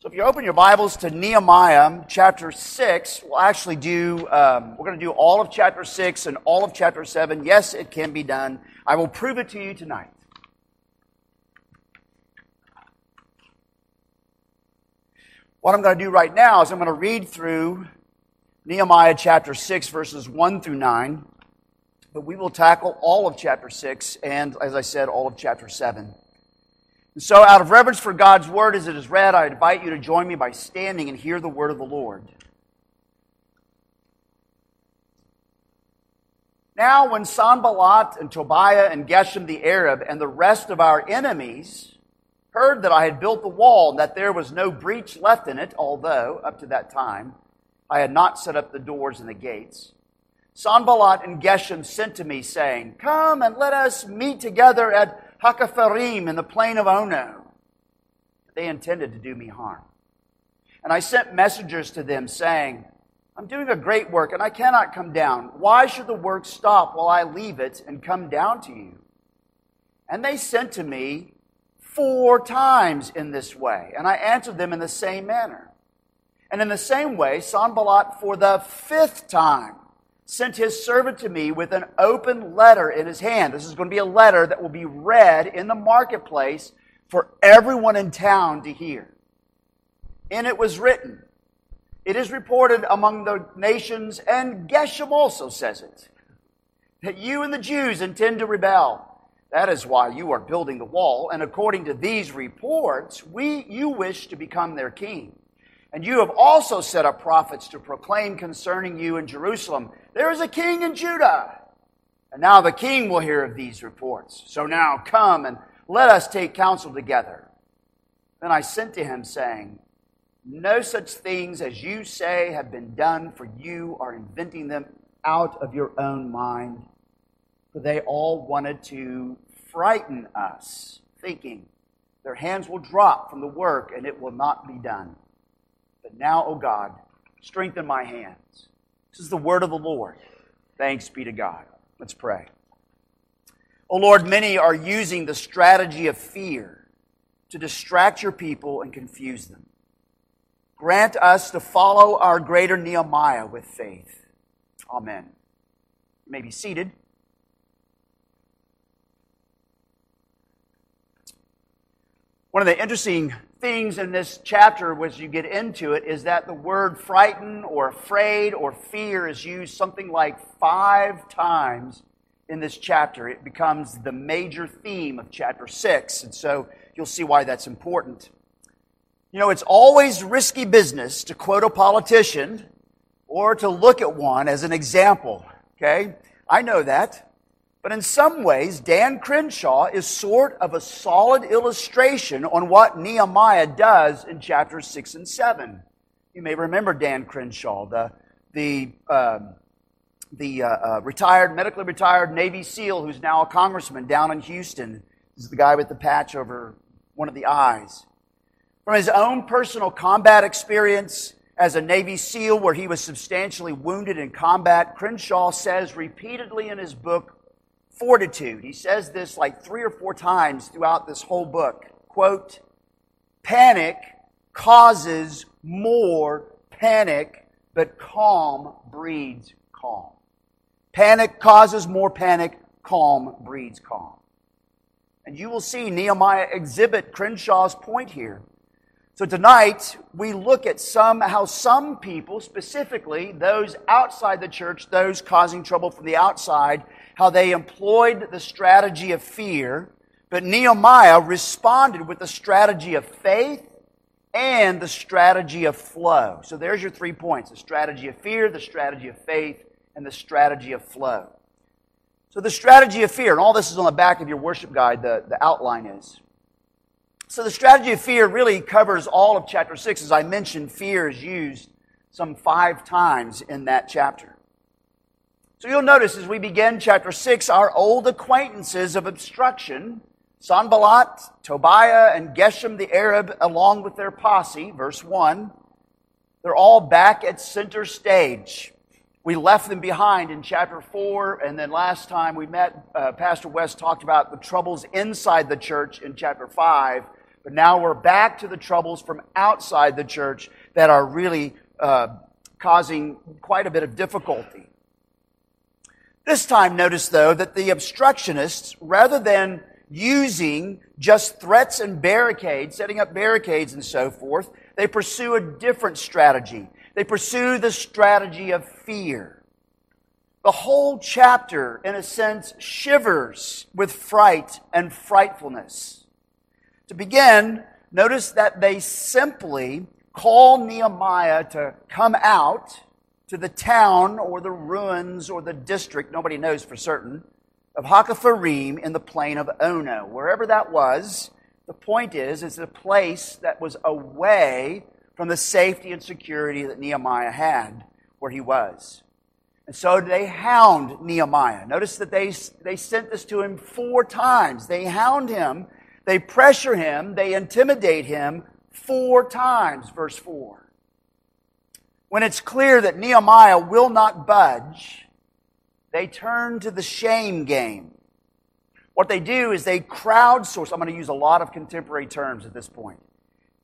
So if you open your Bibles to Nehemiah chapter 6, we'll actually do, um, we're going to do all of chapter 6 and all of chapter 7. Yes, it can be done. I will prove it to you tonight. What I'm going to do right now is I'm going to read through Nehemiah chapter 6, verses 1 through 9. But we will tackle all of chapter 6 and, as I said, all of chapter 7. And so, out of reverence for God's word as it is read, I invite you to join me by standing and hear the word of the Lord. Now, when Sanballat and Tobiah and Geshem the Arab and the rest of our enemies heard that I had built the wall and that there was no breach left in it, although, up to that time, I had not set up the doors and the gates, Sanballat and Geshem sent to me, saying, Come and let us meet together at Hakkephirim in the plain of Ono. They intended to do me harm. And I sent messengers to them saying, I'm doing a great work and I cannot come down. Why should the work stop while I leave it and come down to you? And they sent to me four times in this way, and I answered them in the same manner. And in the same way, Sanballat for the fifth time sent his servant to me with an open letter in his hand. This is going to be a letter that will be read in the marketplace for everyone in town to hear. And it was written, It is reported among the nations, and Geshem also says it, that you and the Jews intend to rebel. That is why you are building the wall, and according to these reports, we, you wish to become their king. And you have also set up prophets to proclaim concerning you in Jerusalem, there is a king in Judah. And now the king will hear of these reports. So now come and let us take counsel together. Then I sent to him, saying, No such things as you say have been done, for you are inventing them out of your own mind. For they all wanted to frighten us, thinking, Their hands will drop from the work, and it will not be done. But now, O God, strengthen my hands. This is the word of the Lord. Thanks be to God. Let's pray. O Lord, many are using the strategy of fear to distract your people and confuse them. Grant us to follow our greater Nehemiah with faith. Amen. You may be seated. One of the interesting things in this chapter as you get into it is that the word frighten or afraid or fear is used something like five times in this chapter. It becomes the major theme of chapter six, and so you'll see why that's important. You know, it's always risky business to quote a politician or to look at one as an example, okay? I know that. But in some ways, Dan Crenshaw is sort of a solid illustration on what Nehemiah does in chapters 6 and 7. You may remember Dan Crenshaw, the, the, um, the uh, uh, retired, medically retired Navy SEAL who's now a congressman down in Houston. This is the guy with the patch over one of the eyes. From his own personal combat experience as a Navy SEAL, where he was substantially wounded in combat, Crenshaw says repeatedly in his book, fortitude. He says this like three or four times throughout this whole book. Quote, panic causes more panic, but calm breeds calm. Panic causes more panic, calm breeds calm. And you will see Nehemiah exhibit Crenshaw's point here. So tonight, we look at some, how some people, specifically those outside the church, those causing trouble from the outside, how they employed the strategy of fear, but Nehemiah responded with the strategy of faith and the strategy of flow. So there's your three points the strategy of fear, the strategy of faith, and the strategy of flow. So the strategy of fear, and all this is on the back of your worship guide, the, the outline is. So the strategy of fear really covers all of chapter 6. As I mentioned, fear is used some five times in that chapter. So you'll notice as we begin chapter 6, our old acquaintances of obstruction, Sanballat, Tobiah, and Geshem the Arab, along with their posse, verse 1, they're all back at center stage. We left them behind in chapter 4, and then last time we met, uh, Pastor West talked about the troubles inside the church in chapter 5. But now we're back to the troubles from outside the church that are really uh, causing quite a bit of difficulty. This time, notice though that the obstructionists, rather than using just threats and barricades, setting up barricades and so forth, they pursue a different strategy. They pursue the strategy of fear. The whole chapter, in a sense, shivers with fright and frightfulness. To begin, notice that they simply call Nehemiah to come out to the town or the ruins or the district, nobody knows for certain, of Hakkephirim in the plain of Ono. Wherever that was, the point is, it's a place that was away from the safety and security that Nehemiah had where he was. And so they hound Nehemiah. Notice that they, they sent this to him four times. They hound him, they pressure him, they intimidate him four times, verse 4. When it's clear that Nehemiah will not budge, they turn to the shame game. What they do is they crowdsource. I'm going to use a lot of contemporary terms at this point.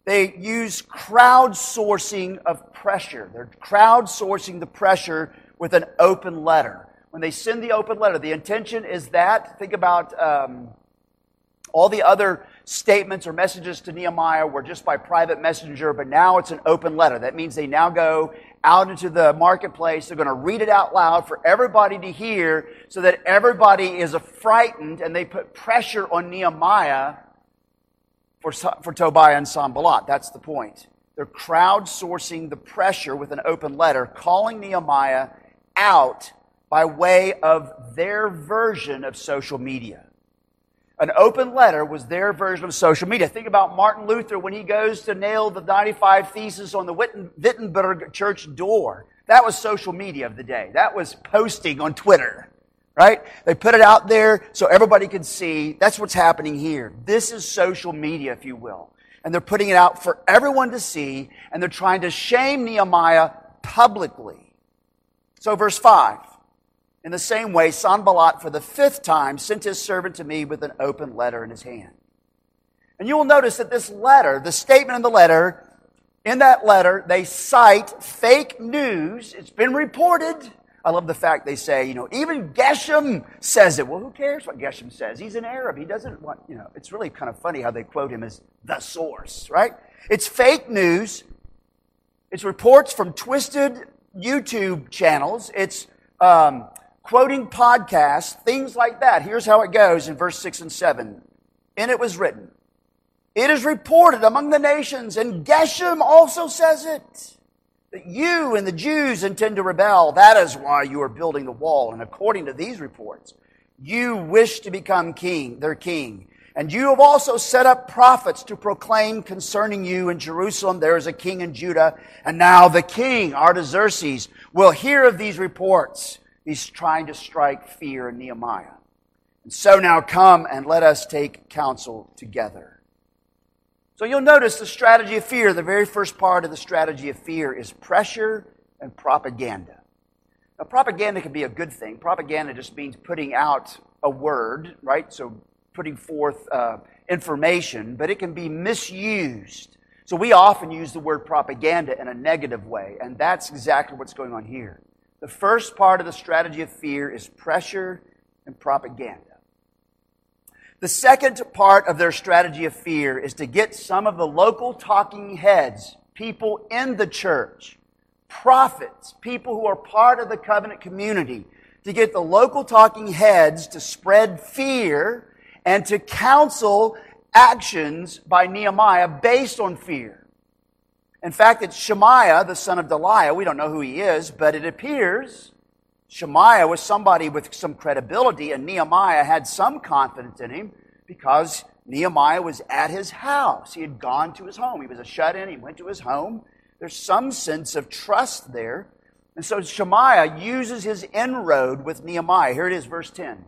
They use crowdsourcing of pressure. They're crowdsourcing the pressure with an open letter. When they send the open letter, the intention is that, think about um, all the other statements or messages to Nehemiah were just by private messenger, but now it's an open letter. That means they now go out into the marketplace. They're going to read it out loud for everybody to hear so that everybody is frightened and they put pressure on Nehemiah for, for Tobiah and Sanballat. That's the point. They're crowdsourcing the pressure with an open letter, calling Nehemiah out by way of their version of social media. An open letter was their version of social media. Think about Martin Luther when he goes to nail the 95 Theses on the Wittenberg church door. That was social media of the day. That was posting on Twitter, right? They put it out there so everybody could see. That's what's happening here. This is social media, if you will. And they're putting it out for everyone to see, and they're trying to shame Nehemiah publicly. So, verse 5. In the same way, Sanballat, for the fifth time, sent his servant to me with an open letter in his hand. And you will notice that this letter, the statement in the letter, in that letter, they cite fake news. It's been reported. I love the fact they say, you know, even Geshem says it. Well, who cares what Geshem says? He's an Arab. He doesn't want, you know, it's really kind of funny how they quote him as the source, right? It's fake news. It's reports from twisted YouTube channels. It's um, quoting podcasts, things like that. Here's how it goes in verse 6 and 7. And it was written, It is reported among the nations, and Geshem also says it, that you and the Jews intend to rebel. That is why you are building the wall. And according to these reports, you wish to become king, their king. And you have also set up prophets to proclaim concerning you in Jerusalem, there is a king in Judah. And now the king, Artaxerxes, will hear of these reports He's trying to strike fear in Nehemiah. And so now come and let us take counsel together. So you'll notice the strategy of fear, the very first part of the strategy of fear is pressure and propaganda. Now, propaganda can be a good thing. Propaganda just means putting out a word, right? So putting forth uh, information, but it can be misused. So we often use the word propaganda in a negative way, and that's exactly what's going on here. The first part of the strategy of fear is pressure and propaganda. The second part of their strategy of fear is to get some of the local talking heads, people in the church, prophets, people who are part of the covenant community, to get the local talking heads to spread fear and to counsel actions by Nehemiah based on fear. In fact, it's Shemaiah, the son of Delaiah. We don't know who he is, but it appears Shemaiah was somebody with some credibility, and Nehemiah had some confidence in him because Nehemiah was at his house. He had gone to his home. He was a shut in. He went to his home. There's some sense of trust there. And so Shemaiah uses his inroad with Nehemiah. Here it is, verse 10.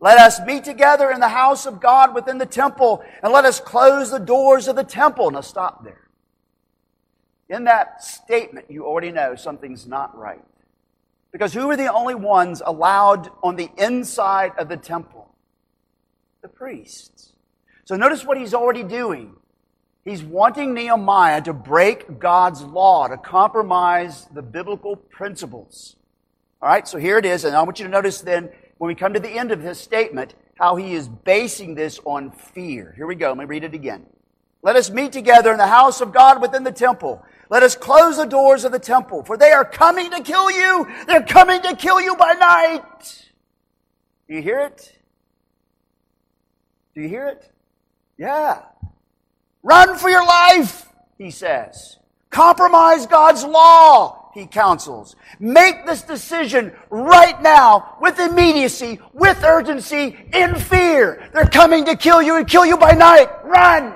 Let us meet together in the house of God within the temple, and let us close the doors of the temple. Now stop there. In that statement, you already know something's not right. Because who are the only ones allowed on the inside of the temple? The priests. So notice what he's already doing. He's wanting Nehemiah to break God's law, to compromise the biblical principles. All right, so here it is, and I want you to notice then, when we come to the end of his statement, how he is basing this on fear. Here we go. Let me read it again. Let us meet together in the house of God within the temple. Let us close the doors of the temple, for they are coming to kill you. They're coming to kill you by night. Do you hear it? Do you hear it? Yeah. Run for your life, he says. Compromise God's law, he counsels. Make this decision right now with immediacy, with urgency, in fear. They're coming to kill you and kill you by night. Run!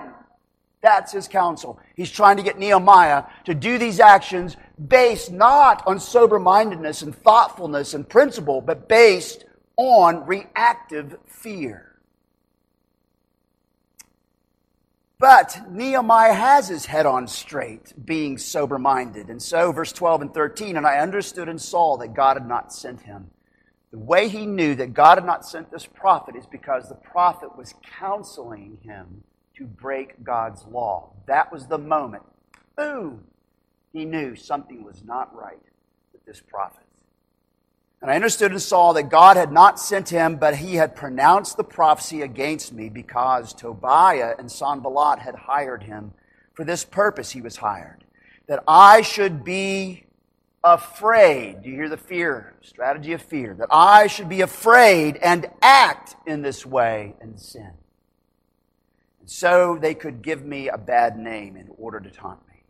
That's his counsel. He's trying to get Nehemiah to do these actions based not on sober mindedness and thoughtfulness and principle, but based on reactive fear. But Nehemiah has his head on straight, being sober minded. And so, verse 12 and 13, and I understood and saw that God had not sent him. The way he knew that God had not sent this prophet is because the prophet was counseling him to break God's law. That was the moment. Boom! He knew something was not right with this prophet. And I understood and saw that God had not sent him, but he had pronounced the prophecy against me because Tobiah and Sanballat had hired him. For this purpose he was hired, that I should be afraid. Do you hear the fear? Strategy of fear. That I should be afraid and act in this way and sin. And so they could give me a bad name in order to taunt me.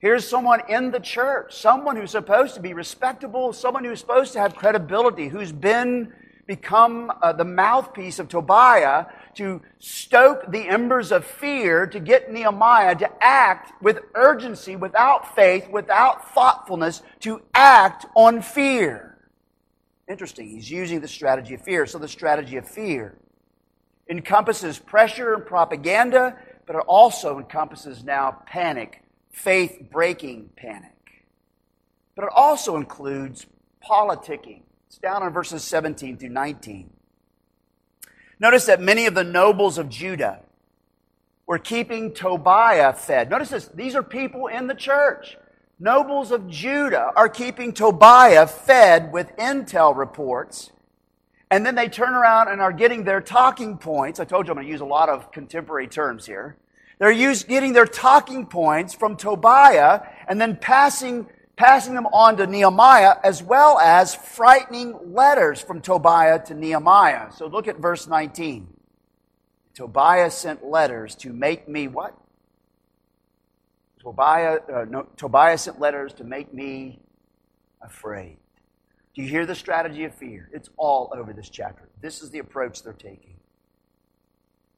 Here's someone in the church, someone who's supposed to be respectable, someone who's supposed to have credibility, who's been become uh, the mouthpiece of Tobiah to stoke the embers of fear to get Nehemiah to act with urgency, without faith, without thoughtfulness, to act on fear. Interesting. He's using the strategy of fear. So the strategy of fear encompasses pressure and propaganda, but it also encompasses now panic faith breaking panic. But it also includes politicking. It's down in verses 17 through 19. Notice that many of the nobles of Judah were keeping Tobiah fed. Notice this, these are people in the church. Nobles of Judah are keeping Tobiah fed with intel reports. And then they turn around and are getting their talking points. I told you I'm going to use a lot of contemporary terms here. They're used, getting their talking points from Tobiah and then passing, passing them on to Nehemiah, as well as frightening letters from Tobiah to Nehemiah. So look at verse 19. Tobiah sent letters to make me what? Tobiah, uh, no, Tobiah sent letters to make me afraid. Do you hear the strategy of fear? It's all over this chapter. This is the approach they're taking.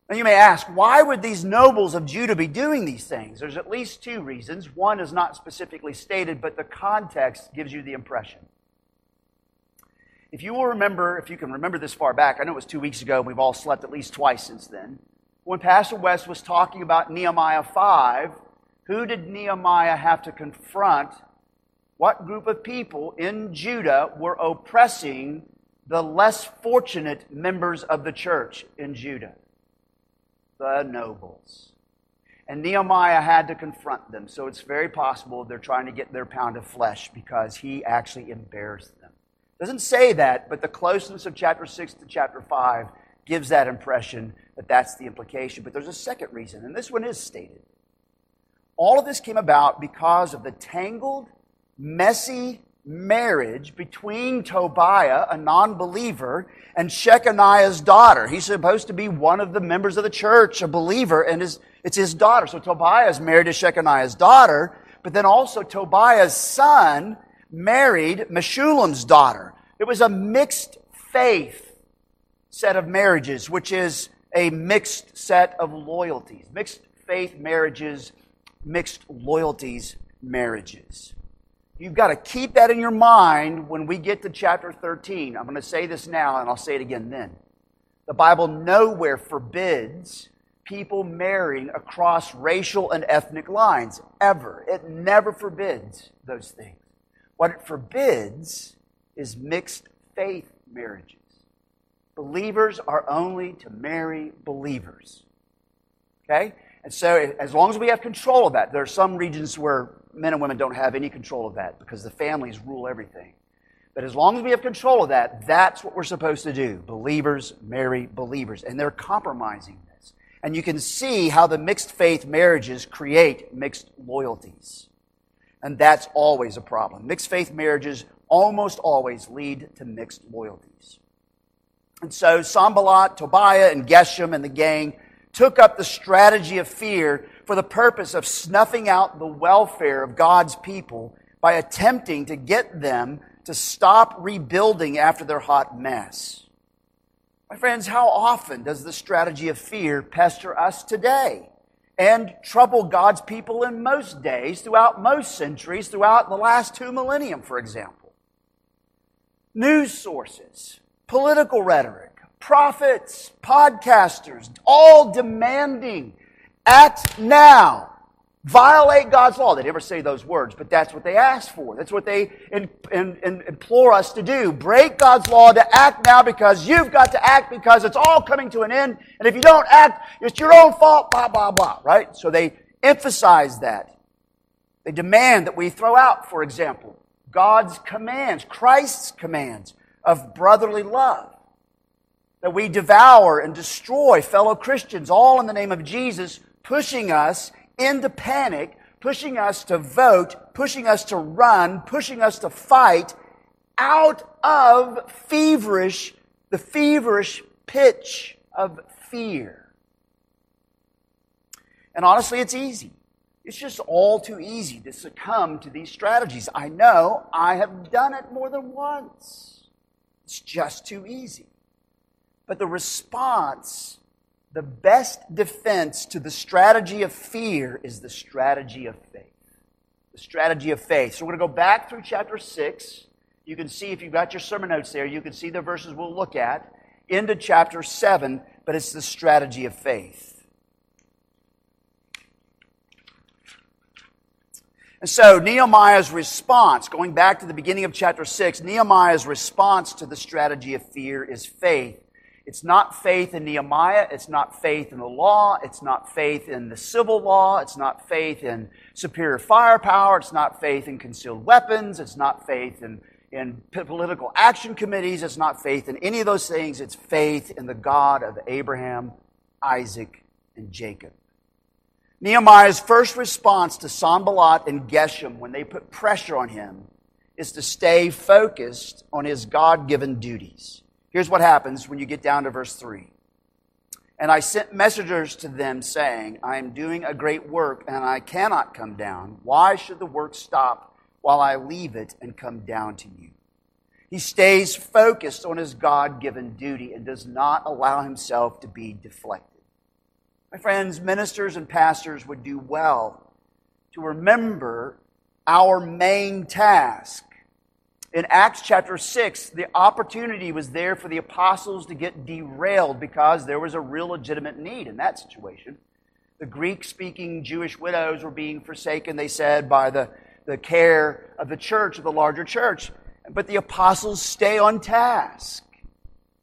Now you may ask, why would these nobles of Judah be doing these things? There's at least two reasons. One is not specifically stated, but the context gives you the impression. If you will remember, if you can remember this far back, I know it was two weeks ago, and we've all slept at least twice since then. When Pastor West was talking about Nehemiah 5, who did Nehemiah have to confront? What group of people in Judah were oppressing the less fortunate members of the church in Judah? the nobles. And Nehemiah had to confront them. So it's very possible they're trying to get their pound of flesh because he actually embarrassed them. Doesn't say that, but the closeness of chapter 6 to chapter 5 gives that impression that that's the implication. But there's a second reason, and this one is stated. All of this came about because of the tangled, messy marriage between Tobiah, a non believer, and Shechaniah's daughter. He's supposed to be one of the members of the church, a believer, and his, it's his daughter. So Tobiah is married to Shechaniah's daughter, but then also Tobiah's son married Meshullam's daughter. It was a mixed faith set of marriages, which is a mixed set of loyalties. Mixed faith marriages, mixed loyalties marriages. You've got to keep that in your mind when we get to chapter 13. I'm going to say this now and I'll say it again then. The Bible nowhere forbids people marrying across racial and ethnic lines, ever. It never forbids those things. What it forbids is mixed faith marriages. Believers are only to marry believers. Okay? And so, as long as we have control of that, there are some regions where men and women don't have any control of that because the families rule everything. But as long as we have control of that, that's what we're supposed to do. Believers marry believers. And they're compromising this. And you can see how the mixed faith marriages create mixed loyalties. And that's always a problem. Mixed faith marriages almost always lead to mixed loyalties. And so Sanballat, Tobiah, and Geshem and the gang took up the strategy of fear for the purpose of snuffing out the welfare of God's people by attempting to get them to stop rebuilding after their hot mess. My friends, how often does the strategy of fear pester us today and trouble God's people in most days, throughout most centuries, throughout the last two millennium, for example? News sources, political rhetoric, prophets, podcasters, all demanding act now. Violate God's law. They never say those words, but that's what they ask for. That's what they in, in, in, implore us to do. Break God's law to act now because you've got to act because it's all coming to an end. And if you don't act, it's your own fault, blah, blah, blah, right? So they emphasize that. They demand that we throw out, for example, God's commands, Christ's commands of brotherly love that we devour and destroy fellow Christians, all in the name of Jesus, pushing us into panic, pushing us to vote, pushing us to run, pushing us to fight out of feverish, the feverish pitch of fear. And honestly, it's easy. It's just all too easy to succumb to these strategies. I know I have done it more than once. It's just too easy. But the response, the best defense to the strategy of fear is the strategy of faith. The strategy of faith. So we're going to go back through chapter 6. You can see, if you've got your sermon notes there, you can see the verses we'll look at into chapter 7, but it's the strategy of faith. And so Nehemiah's response, going back to the beginning of chapter 6, Nehemiah's response to the strategy of fear is faith. It's not faith in Nehemiah. It's not faith in the law. It's not faith in the civil law. It's not faith in superior firepower. It's not faith in concealed weapons. It's not faith in, in political action committees. It's not faith in any of those things. It's faith in the God of Abraham, Isaac, and Jacob. Nehemiah's first response to Sanballat and Geshem when they put pressure on him is to stay focused on his God given duties. Here's what happens when you get down to verse 3. And I sent messengers to them saying, I am doing a great work and I cannot come down. Why should the work stop while I leave it and come down to you? He stays focused on his God given duty and does not allow himself to be deflected. My friends, ministers and pastors would do well to remember our main task in Acts chapter 6, the opportunity was there for the apostles to get derailed because there was a real legitimate need in that situation. The Greek speaking Jewish widows were being forsaken, they said, by the, the care of the church, of the larger church. But the apostles stay on task.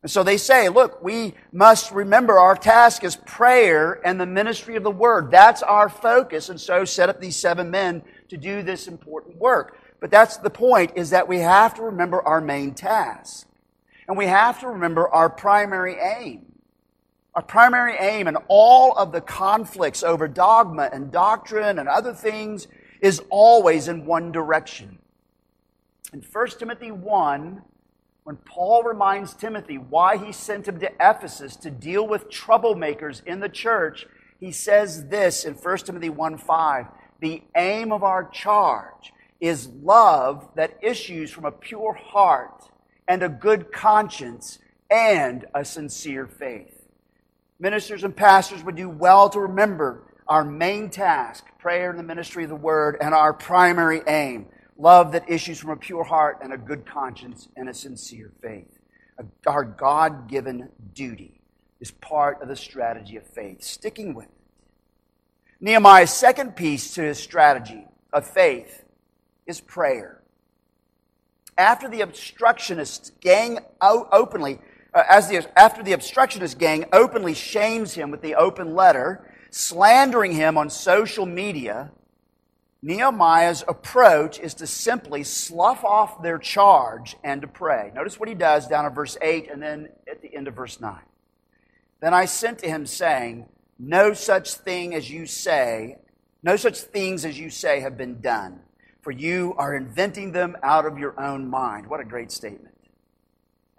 And so they say, look, we must remember our task is prayer and the ministry of the word. That's our focus. And so set up these seven men to do this important work. But that's the point, is that we have to remember our main task. And we have to remember our primary aim. Our primary aim in all of the conflicts over dogma and doctrine and other things is always in one direction. In 1 Timothy 1, when Paul reminds Timothy why he sent him to Ephesus to deal with troublemakers in the church, he says this in 1 Timothy 1 5 The aim of our charge is love that issues from a pure heart and a good conscience and a sincere faith. Ministers and pastors would do well to remember our main task, prayer and the ministry of the word, and our primary aim, love that issues from a pure heart and a good conscience and a sincere faith. Our God given duty is part of the strategy of faith, sticking with it. Nehemiah's second piece to his strategy of faith is prayer. After the obstructionists gang openly uh, as the, after the obstructionist gang openly shames him with the open letter, slandering him on social media, Nehemiah's approach is to simply slough off their charge and to pray. Notice what he does down in verse 8 and then at the end of verse 9. Then I sent to him, saying, No such thing as you say, no such things as you say have been done, for you are inventing them out of your own mind. What a great statement.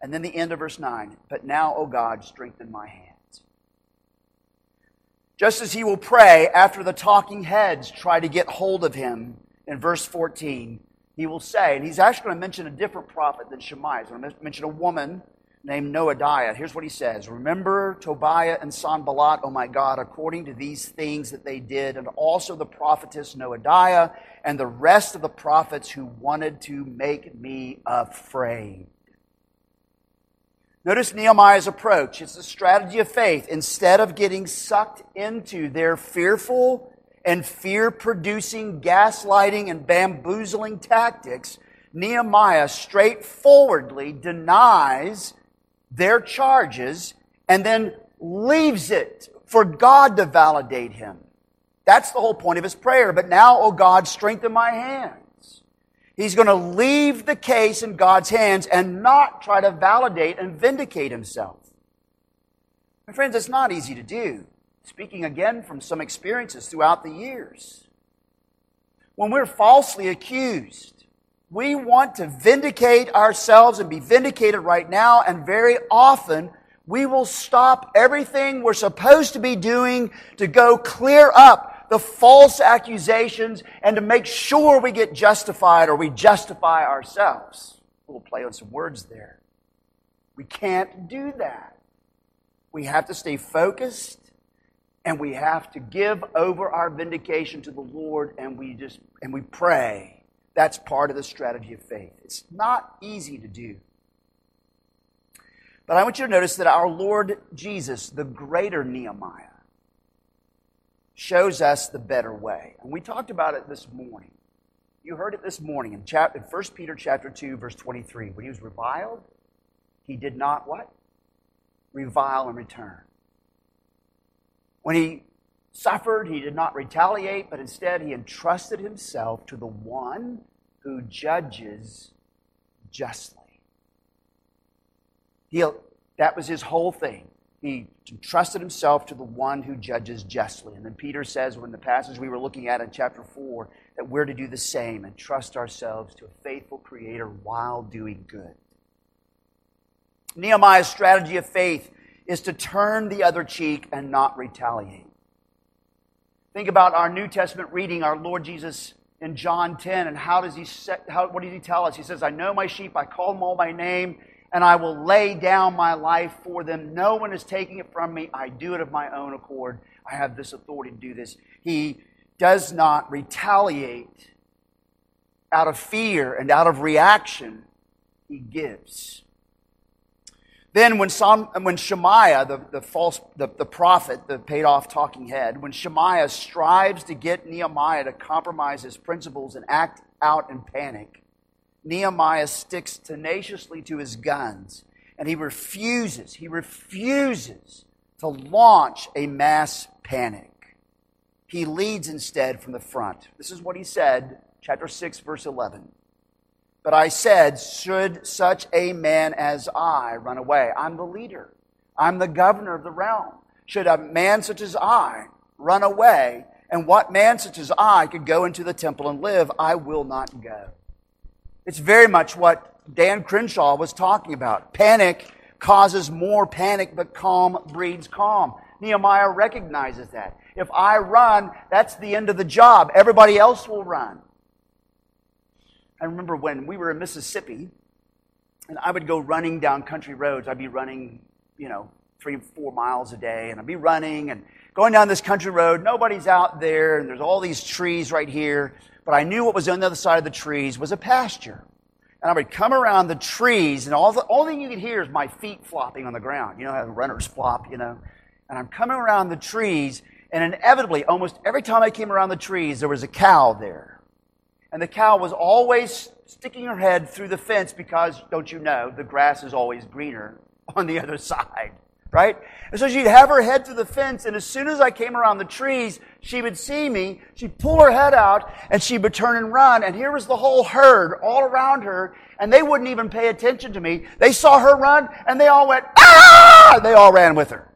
And then the end of verse 9. But now, O God, strengthen my hands. Just as he will pray after the talking heads try to get hold of him in verse 14, he will say, and he's actually going to mention a different prophet than Shemaiah. He's going to mention a woman named Noadiah. Here's what he says Remember Tobiah and Sanballat, oh my God, according to these things that they did, and also the prophetess Noadiah and the rest of the prophets who wanted to make me afraid. Notice Nehemiah's approach. It's a strategy of faith. Instead of getting sucked into their fearful and fear producing gaslighting and bamboozling tactics, Nehemiah straightforwardly denies their charges and then leaves it for God to validate him. That's the whole point of his prayer. But now, oh God, strengthen my hands. He's going to leave the case in God's hands and not try to validate and vindicate himself. My friends, it's not easy to do. Speaking again from some experiences throughout the years. When we're falsely accused, we want to vindicate ourselves and be vindicated right now, and very often we will stop everything we're supposed to be doing to go clear up the false accusations and to make sure we get justified or we justify ourselves. Little play on some words there. We can't do that. We have to stay focused and we have to give over our vindication to the Lord and we just and we pray. That's part of the strategy of faith. It's not easy to do. But I want you to notice that our Lord Jesus, the greater Nehemiah, shows us the better way. And we talked about it this morning. You heard it this morning in, chapter, in 1 Peter chapter 2, verse 23. When he was reviled, he did not what? Revile and return. When he suffered, he did not retaliate, but instead he entrusted himself to the one who judges justly. He, that was his whole thing he entrusted himself to the one who judges justly. And then Peter says, when the passage we were looking at in chapter 4, that we're to do the same and trust ourselves to a faithful Creator while doing good. Nehemiah's strategy of faith is to turn the other cheek and not retaliate. Think about our New Testament reading, our Lord Jesus in John 10, and how does he set, how, what does he tell us? He says, I know my sheep, I call them all by name, and I will lay down my life for them. No one is taking it from me. I do it of my own accord. I have this authority to do this. He does not retaliate out of fear and out of reaction. He gives. Then when, Sam, when Shemaiah, the, the false, the, the prophet, the paid off talking head, when Shemaiah strives to get Nehemiah to compromise his principles and act out in panic, Nehemiah sticks tenaciously to his guns and he refuses, he refuses to launch a mass panic. He leads instead from the front. This is what he said, chapter 6, verse 11. But I said, Should such a man as I run away? I'm the leader, I'm the governor of the realm. Should a man such as I run away? And what man such as I could go into the temple and live? I will not go. It's very much what Dan Crenshaw was talking about. Panic causes more panic, but calm breeds calm. Nehemiah recognizes that. If I run, that's the end of the job. Everybody else will run. I remember when we were in Mississippi, and I would go running down country roads. I'd be running, you know, three, four miles a day, and I'd be running and going down this country road. Nobody's out there, and there's all these trees right here but I knew what was on the other side of the trees was a pasture. And I would come around the trees, and all the only thing you could hear is my feet flopping on the ground. You know how runners flop, you know? And I'm coming around the trees, and inevitably, almost every time I came around the trees, there was a cow there. And the cow was always sticking her head through the fence because, don't you know, the grass is always greener on the other side, right? And so she'd have her head through the fence, and as soon as I came around the trees, she would see me, she'd pull her head out, and she would turn and run, and here was the whole herd all around her, and they wouldn't even pay attention to me. They saw her run, and they all went, ah! They all ran with her.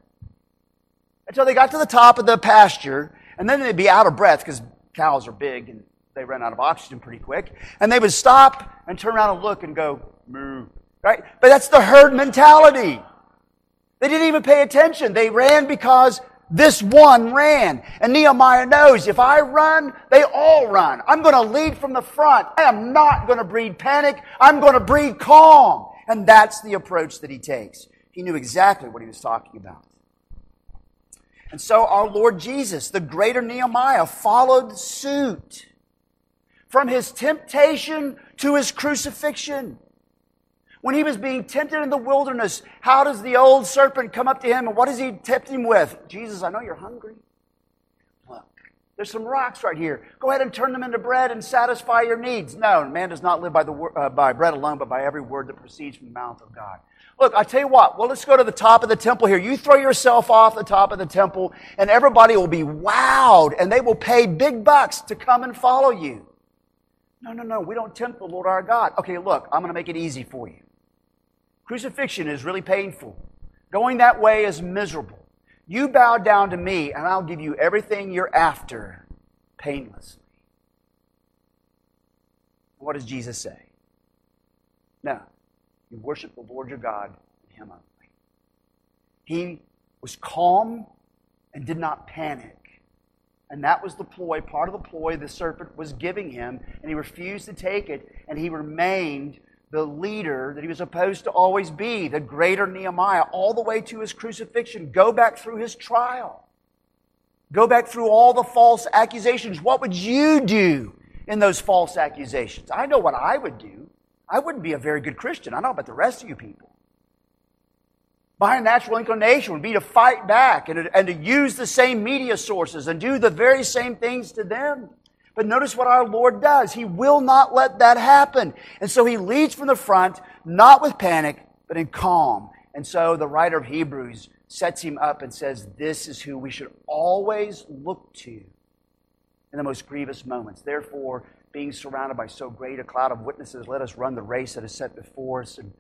Until they got to the top of the pasture, and then they'd be out of breath, because cows are big, and they ran out of oxygen pretty quick, and they would stop and turn around and look and go, moo, right? But that's the herd mentality. They didn't even pay attention. They ran because this one ran. And Nehemiah knows if I run, they all run. I'm going to lead from the front. I am not going to breed panic. I'm going to breed calm. And that's the approach that he takes. He knew exactly what he was talking about. And so our Lord Jesus, the greater Nehemiah, followed suit. From his temptation to his crucifixion. When he was being tempted in the wilderness, how does the old serpent come up to him and what does he tempt him with? Jesus, I know you're hungry. Look, there's some rocks right here. Go ahead and turn them into bread and satisfy your needs. No, man does not live by, the, uh, by bread alone, but by every word that proceeds from the mouth of God. Look, I tell you what, well, let's go to the top of the temple here. You throw yourself off the top of the temple, and everybody will be wowed, and they will pay big bucks to come and follow you. No, no, no, we don't tempt the Lord our God. Okay, look, I'm going to make it easy for you. Crucifixion is really painful. Going that way is miserable. You bow down to me, and I'll give you everything you're after painlessly. What does Jesus say? No. You worship the Lord your God and Him only. He was calm and did not panic. And that was the ploy, part of the ploy the serpent was giving him, and he refused to take it, and he remained the leader that he was supposed to always be, the greater Nehemiah, all the way to his crucifixion. Go back through his trial. Go back through all the false accusations. What would you do in those false accusations? I know what I would do. I wouldn't be a very good Christian. I know about the rest of you people. My natural inclination would be to fight back and to, and to use the same media sources and do the very same things to them. But notice what our Lord does. He will not let that happen. And so he leads from the front, not with panic, but in calm. And so the writer of Hebrews sets him up and says, This is who we should always look to in the most grievous moments. Therefore, being surrounded by so great a cloud of witnesses, let us run the race that is set before us and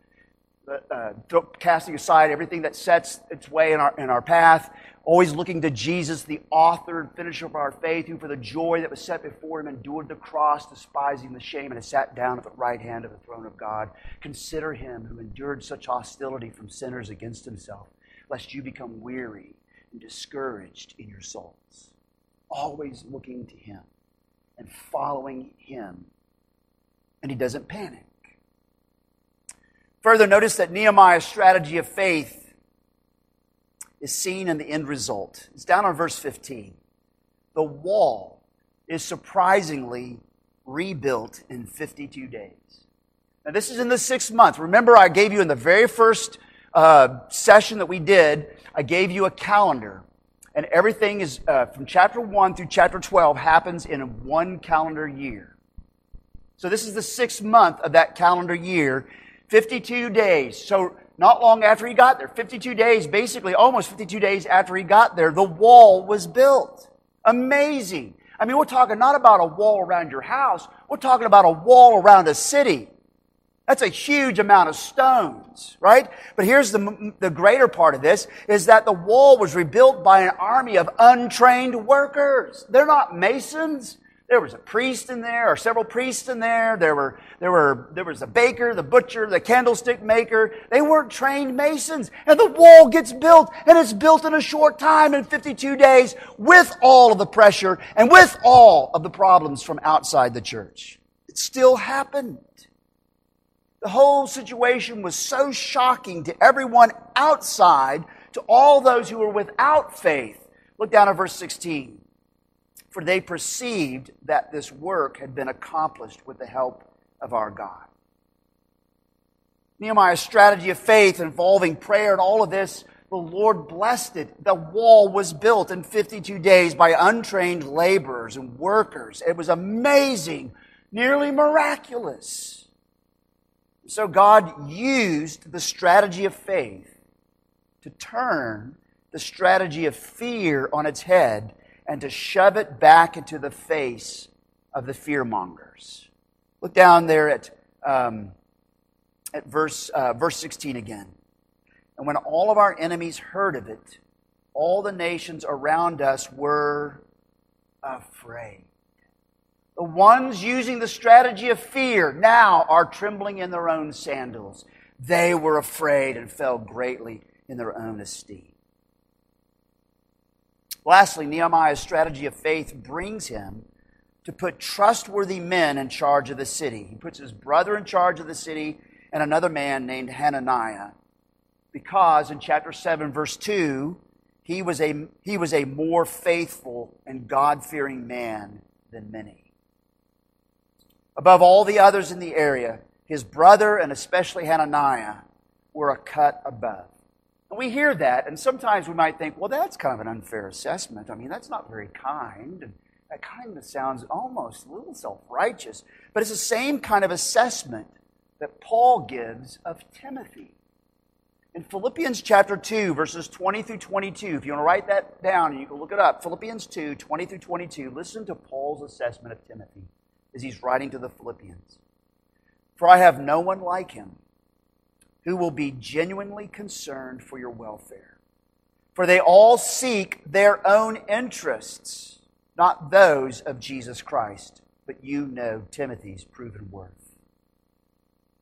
uh, casting aside everything that sets its way in our, in our path, always looking to Jesus, the author and finisher of our faith, who for the joy that was set before him endured the cross, despising the shame, and has sat down at the right hand of the throne of God. Consider him who endured such hostility from sinners against himself, lest you become weary and discouraged in your souls. Always looking to him and following him. And he doesn't panic. Further, notice that Nehemiah's strategy of faith is seen in the end result. It's down on verse 15. The wall is surprisingly rebuilt in 52 days. Now, this is in the sixth month. Remember, I gave you in the very first uh, session that we did, I gave you a calendar. And everything is uh, from chapter 1 through chapter 12 happens in one calendar year. So this is the sixth month of that calendar year. 52 days. So not long after he got there, 52 days, basically almost 52 days after he got there, the wall was built. Amazing. I mean, we're talking not about a wall around your house. We're talking about a wall around a city. That's a huge amount of stones, right? But here's the, the greater part of this is that the wall was rebuilt by an army of untrained workers. They're not masons. There was a priest in there, or several priests in there. There were, there were, there was a baker, the butcher, the candlestick maker. They weren't trained masons. And the wall gets built, and it's built in a short time, in 52 days, with all of the pressure and with all of the problems from outside the church. It still happened. The whole situation was so shocking to everyone outside, to all those who were without faith. Look down at verse 16 for they perceived that this work had been accomplished with the help of our God. Nehemiah's strategy of faith involving prayer and all of this, the Lord blessed it. The wall was built in 52 days by untrained laborers and workers. It was amazing, nearly miraculous. So God used the strategy of faith to turn the strategy of fear on its head and to shove it back into the face of the fearmongers. Look down there at, um, at verse, uh, verse 16 again. And when all of our enemies heard of it, all the nations around us were afraid. The ones using the strategy of fear now are trembling in their own sandals. They were afraid and fell greatly in their own esteem. Lastly, Nehemiah's strategy of faith brings him to put trustworthy men in charge of the city. He puts his brother in charge of the city and another man named Hananiah because in chapter 7, verse 2, he was a, he was a more faithful and God fearing man than many. Above all the others in the area, his brother and especially Hananiah were a cut above. And we hear that, and sometimes we might think, well, that's kind of an unfair assessment. I mean, that's not very kind. And that kind of sounds almost a little self righteous. But it's the same kind of assessment that Paul gives of Timothy. In Philippians chapter 2, verses 20 through 22, if you want to write that down and you can look it up, Philippians 2, 20 through 22, listen to Paul's assessment of Timothy as he's writing to the Philippians. For I have no one like him who will be genuinely concerned for your welfare. For they all seek their own interests, not those of Jesus Christ, but you know Timothy's proven worth.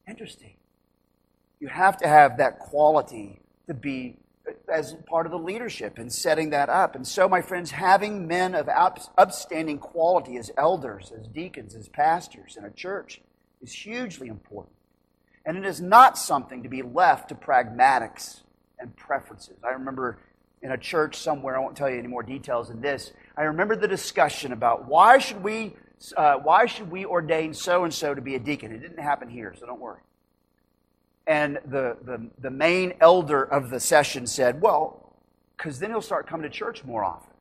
Interesting. You have to have that quality to be uh, as part of the leadership and setting that up. And so, my friends, having men of upstanding quality as elders, as deacons, as pastors in a church is hugely important. And it is not something to be left to pragmatics and preferences. I remember in a church somewhere, I won't tell you any more details than this. I remember the discussion about why should we, uh, why should we ordain so and so to be a deacon? It didn't happen here, so don't worry. And the, the, the main elder of the session said, Well, because then he'll start coming to church more often.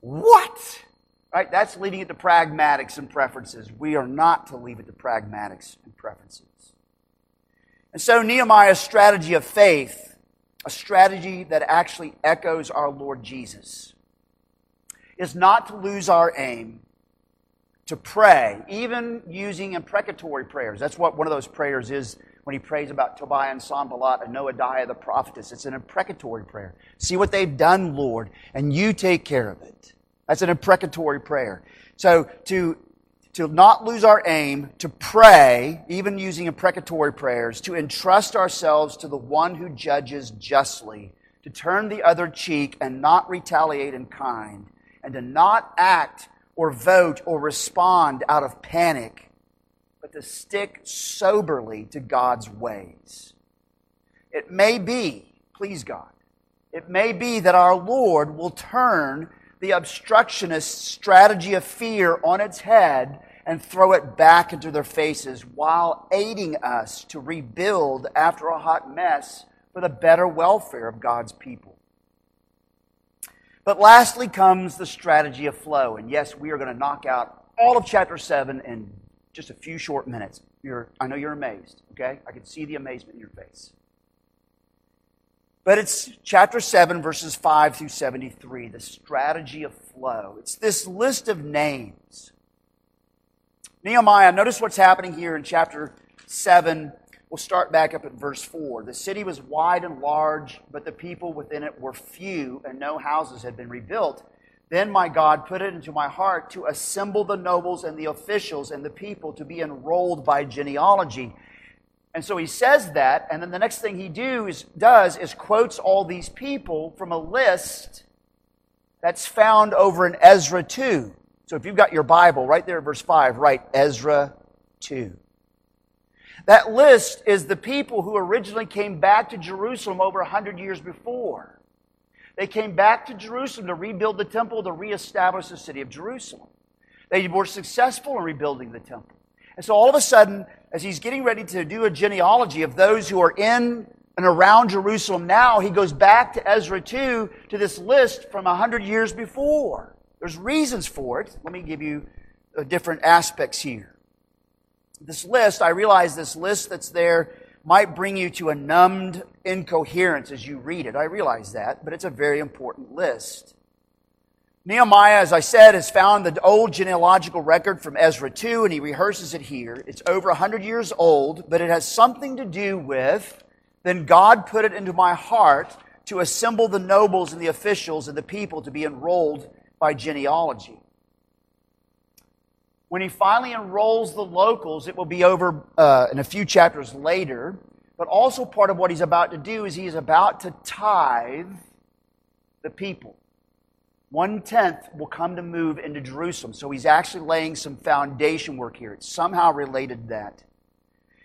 What? Right? That's leaving it to pragmatics and preferences. We are not to leave it to pragmatics and preferences. And so Nehemiah's strategy of faith, a strategy that actually echoes our Lord Jesus, is not to lose our aim, to pray, even using imprecatory prayers. That's what one of those prayers is when he prays about Tobiah and Sanballat and Noadiah the prophetess. It's an imprecatory prayer. See what they've done, Lord, and you take care of it. That's an imprecatory prayer. So to, to not lose our aim, to pray, even using imprecatory prayers, to entrust ourselves to the one who judges justly, to turn the other cheek and not retaliate in kind, and to not act or vote or respond out of panic, but to stick soberly to God's ways. It may be, please God, it may be that our Lord will turn the obstructionist strategy of fear on its head and throw it back into their faces while aiding us to rebuild after a hot mess for the better welfare of God's people. But lastly comes the strategy of flow. And yes, we are going to knock out all of chapter 7 in just a few short minutes. You're, I know you're amazed, okay? I can see the amazement in your face. But it's chapter 7, verses 5 through 73, the strategy of flow. It's this list of names. Nehemiah, notice what's happening here in chapter 7 We'll start back up at verse 4. The city was wide and large, but the people within it were few, and no houses had been rebuilt. Then my God put it into my heart to assemble the nobles and the officials and the people to be enrolled by genealogy. And so he says that, and then the next thing he do is, does is quotes all these people from a list that's found over in Ezra 2. So if you've got your Bible right there, verse 5, write Ezra 2. That list is the people who originally came back to Jerusalem over 100 years before. They came back to Jerusalem to rebuild the temple, to reestablish the city of Jerusalem. They were successful in rebuilding the temple. And so all of a sudden, as he's getting ready to do a genealogy of those who are in and around Jerusalem now, he goes back to Ezra 2 to this list from 100 years before. There's reasons for it. Let me give you uh, different aspects here this list, I realize this list that's there might bring you to a numbed incoherence as you read it. I realize that, but it's a very important list. Nehemiah, as I said, has found the old genealogical record from Ezra 2, and he rehearses it here. It's over 100 years old, but it has something to do with then God put it into my heart to assemble the nobles and the officials and the people to be enrolled by genealogy. When he finally enrolls the locals, it will be over uh, in a few chapters later. But also, part of what he's about to do is he is about to tithe the people. One tenth will come to move into Jerusalem. So he's actually laying some foundation work here. It's somehow related to that.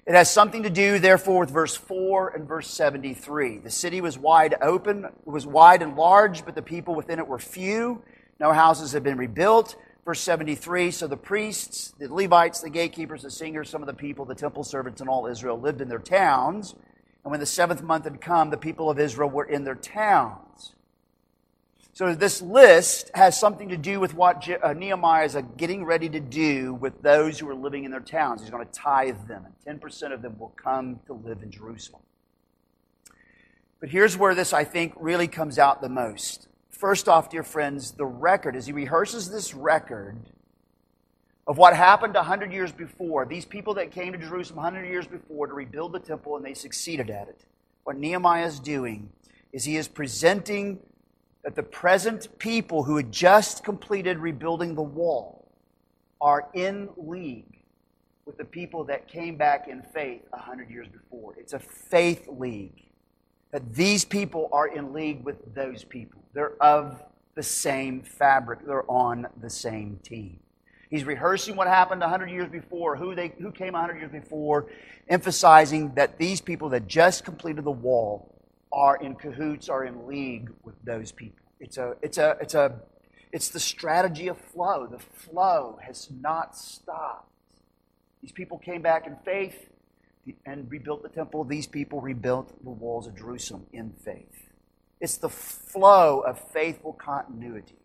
It has something to do, therefore, with verse 4 and verse 73. The city was wide open, it was wide and large, but the people within it were few. No houses had been rebuilt. Verse 73 So the priests, the Levites, the gatekeepers, the singers, some of the people, the temple servants, and all Israel lived in their towns. And when the seventh month had come, the people of Israel were in their towns. So this list has something to do with what uh, Nehemiah is uh, getting ready to do with those who are living in their towns. He's going to tithe them, and 10% of them will come to live in Jerusalem. But here's where this, I think, really comes out the most. First off, dear friends, the record, as he rehearses this record of what happened 100 years before, these people that came to Jerusalem 100 years before to rebuild the temple and they succeeded at it, what Nehemiah is doing is he is presenting that the present people who had just completed rebuilding the wall are in league with the people that came back in faith 100 years before. It's a faith league. That these people are in league with those people. They're of the same fabric, they're on the same team. He's rehearsing what happened 100 years before, who, they, who came 100 years before, emphasizing that these people that just completed the wall are in cahoots, are in league with those people. It's a, it's a, it's a, it's the strategy of flow. The flow has not stopped. These people came back in faith and rebuilt the temple. These people rebuilt the walls of Jerusalem in faith. It's the flow of faithful continuity.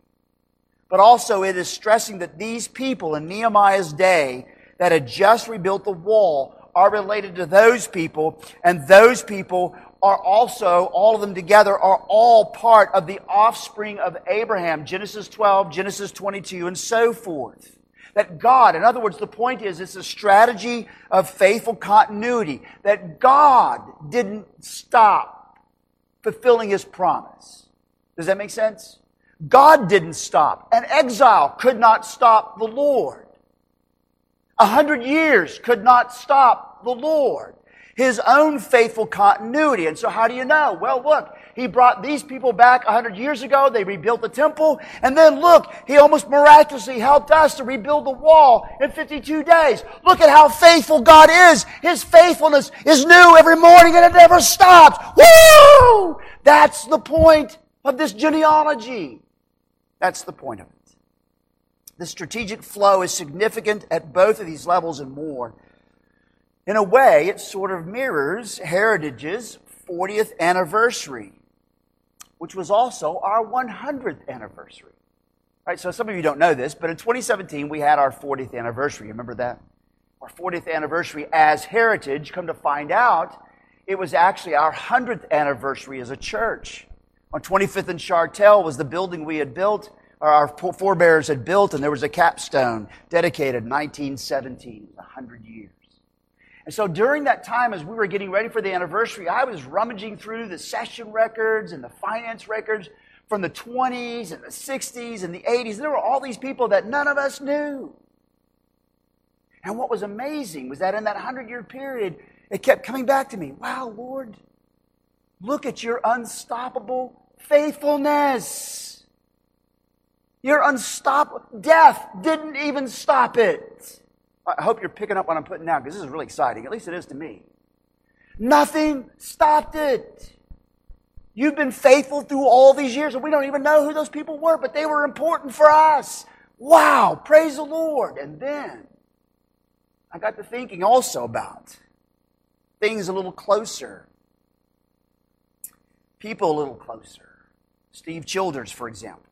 But also, it is stressing that these people in Nehemiah's day that had just rebuilt the wall are related to those people, and those people are also, all of them together, are all part of the offspring of Abraham. Genesis 12, Genesis 22, and so forth. That God, in other words, the point is it's a strategy of faithful continuity. That God didn't stop fulfilling his promise. Does that make sense? God didn't stop. An exile could not stop the Lord. A hundred years could not stop the Lord his own faithful continuity. And so how do you know? Well, look, he brought these people back 100 years ago. They rebuilt the temple. And then look, he almost miraculously helped us to rebuild the wall in 52 days. Look at how faithful God is. His faithfulness is new every morning and it never stops. Woo! That's the point of this genealogy. That's the point of it. The strategic flow is significant at both of these levels and more. In a way, it sort of mirrors Heritage's 40th anniversary, which was also our 100th anniversary. Right, so some of you don't know this, but in 2017 we had our 40th anniversary. Remember that? Our 40th anniversary as Heritage. Come to find out, it was actually our 100th anniversary as a church. On 25th and Chartel was the building we had built, or our forebears had built, and there was a capstone dedicated 1917, 100 years. And so during that time, as we were getting ready for the anniversary, I was rummaging through the session records and the finance records from the 20s and the 60s and the 80s. There were all these people that none of us knew. And what was amazing was that in that 100 year period, it kept coming back to me. Wow, Lord, look at your unstoppable faithfulness. Your unstoppable death didn't even stop it. I hope you're picking up what I'm putting down because this is really exciting. At least it is to me. Nothing stopped it. You've been faithful through all these years, and we don't even know who those people were, but they were important for us. Wow, praise the Lord. And then I got to thinking also about things a little closer, people a little closer. Steve Childers, for example,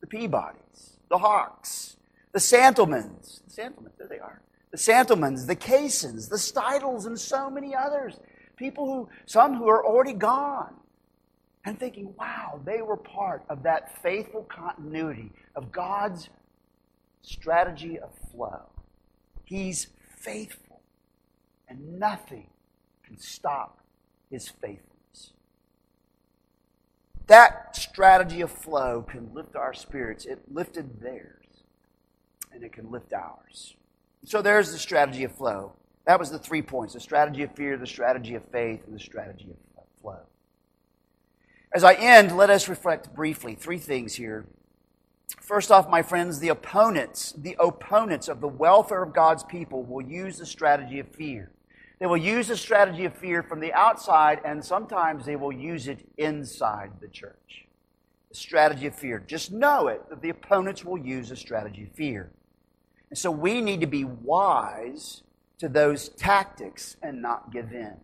the Peabodys, the Hawks, the Santelmans. The Santelmans, there they are the Santelmans, the Caissons, the Steidels, and so many others. people who, some who are already gone, and thinking, wow, they were part of that faithful continuity of God's strategy of flow. He's faithful, and nothing can stop his faithfulness. That strategy of flow can lift our spirits. It lifted theirs, and it can lift ours. So there's the strategy of flow. That was the three points the strategy of fear, the strategy of faith, and the strategy of flow. As I end, let us reflect briefly. Three things here. First off, my friends, the opponents, the opponents of the welfare of God's people will use the strategy of fear. They will use the strategy of fear from the outside, and sometimes they will use it inside the church. The strategy of fear. Just know it that the opponents will use the strategy of fear. And so we need to be wise to those tactics and not give in.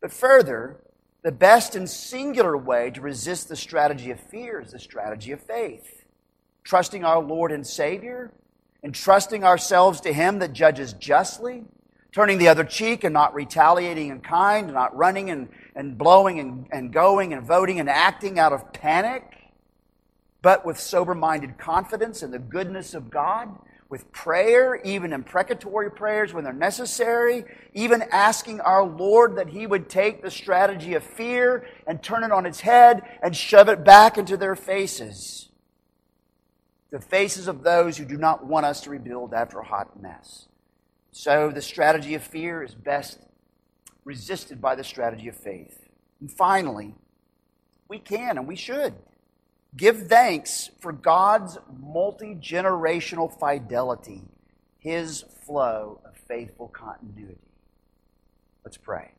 But further, the best and singular way to resist the strategy of fear is the strategy of faith. Trusting our Lord and Savior, and trusting ourselves to Him that judges justly, turning the other cheek and not retaliating in kind, not running and, and blowing and, and going and voting and acting out of panic, but with sober minded confidence in the goodness of God with prayer, even imprecatory prayers when they're necessary, even asking our Lord that He would take the strategy of fear and turn it on its head and shove it back into their faces. The faces of those who do not want us to rebuild after a hot mess. So the strategy of fear is best resisted by the strategy of faith. And finally, we can and we should Give thanks for God's multi generational fidelity, His flow of faithful continuity. Let's pray.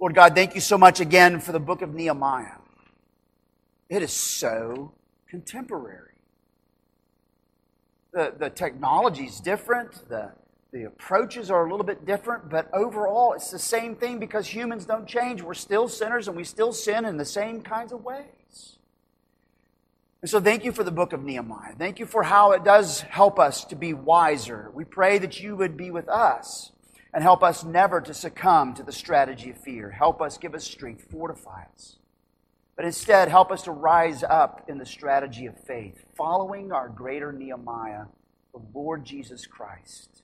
Lord God, thank you so much again for the book of Nehemiah. It is so contemporary. The, the technology is different, the, the approaches are a little bit different, but overall it's the same thing because humans don't change. We're still sinners and we still sin in the same kinds of ways. And so thank you for the book of Nehemiah. Thank you for how it does help us to be wiser. We pray that you would be with us and help us never to succumb to the strategy of fear. Help us, give us strength, fortify us. But instead, help us to rise up in the strategy of faith, following our greater Nehemiah, the Lord Jesus Christ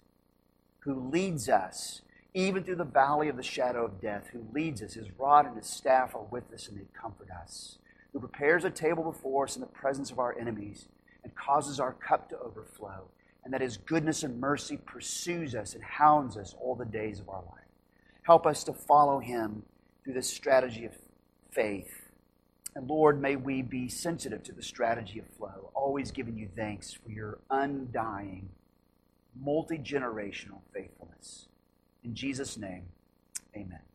who leads us even through the valley of the shadow of death, who leads us. His rod and his staff are with us and they comfort us. Who prepares a table before us in the presence of our enemies and causes our cup to overflow. And that his goodness and mercy pursues us and hounds us all the days of our life. Help us to follow him through this strategy of faith. And Lord, may we be sensitive to the strategy of flow, always giving you thanks for your undying multi generational faithfulness. In Jesus' name, amen.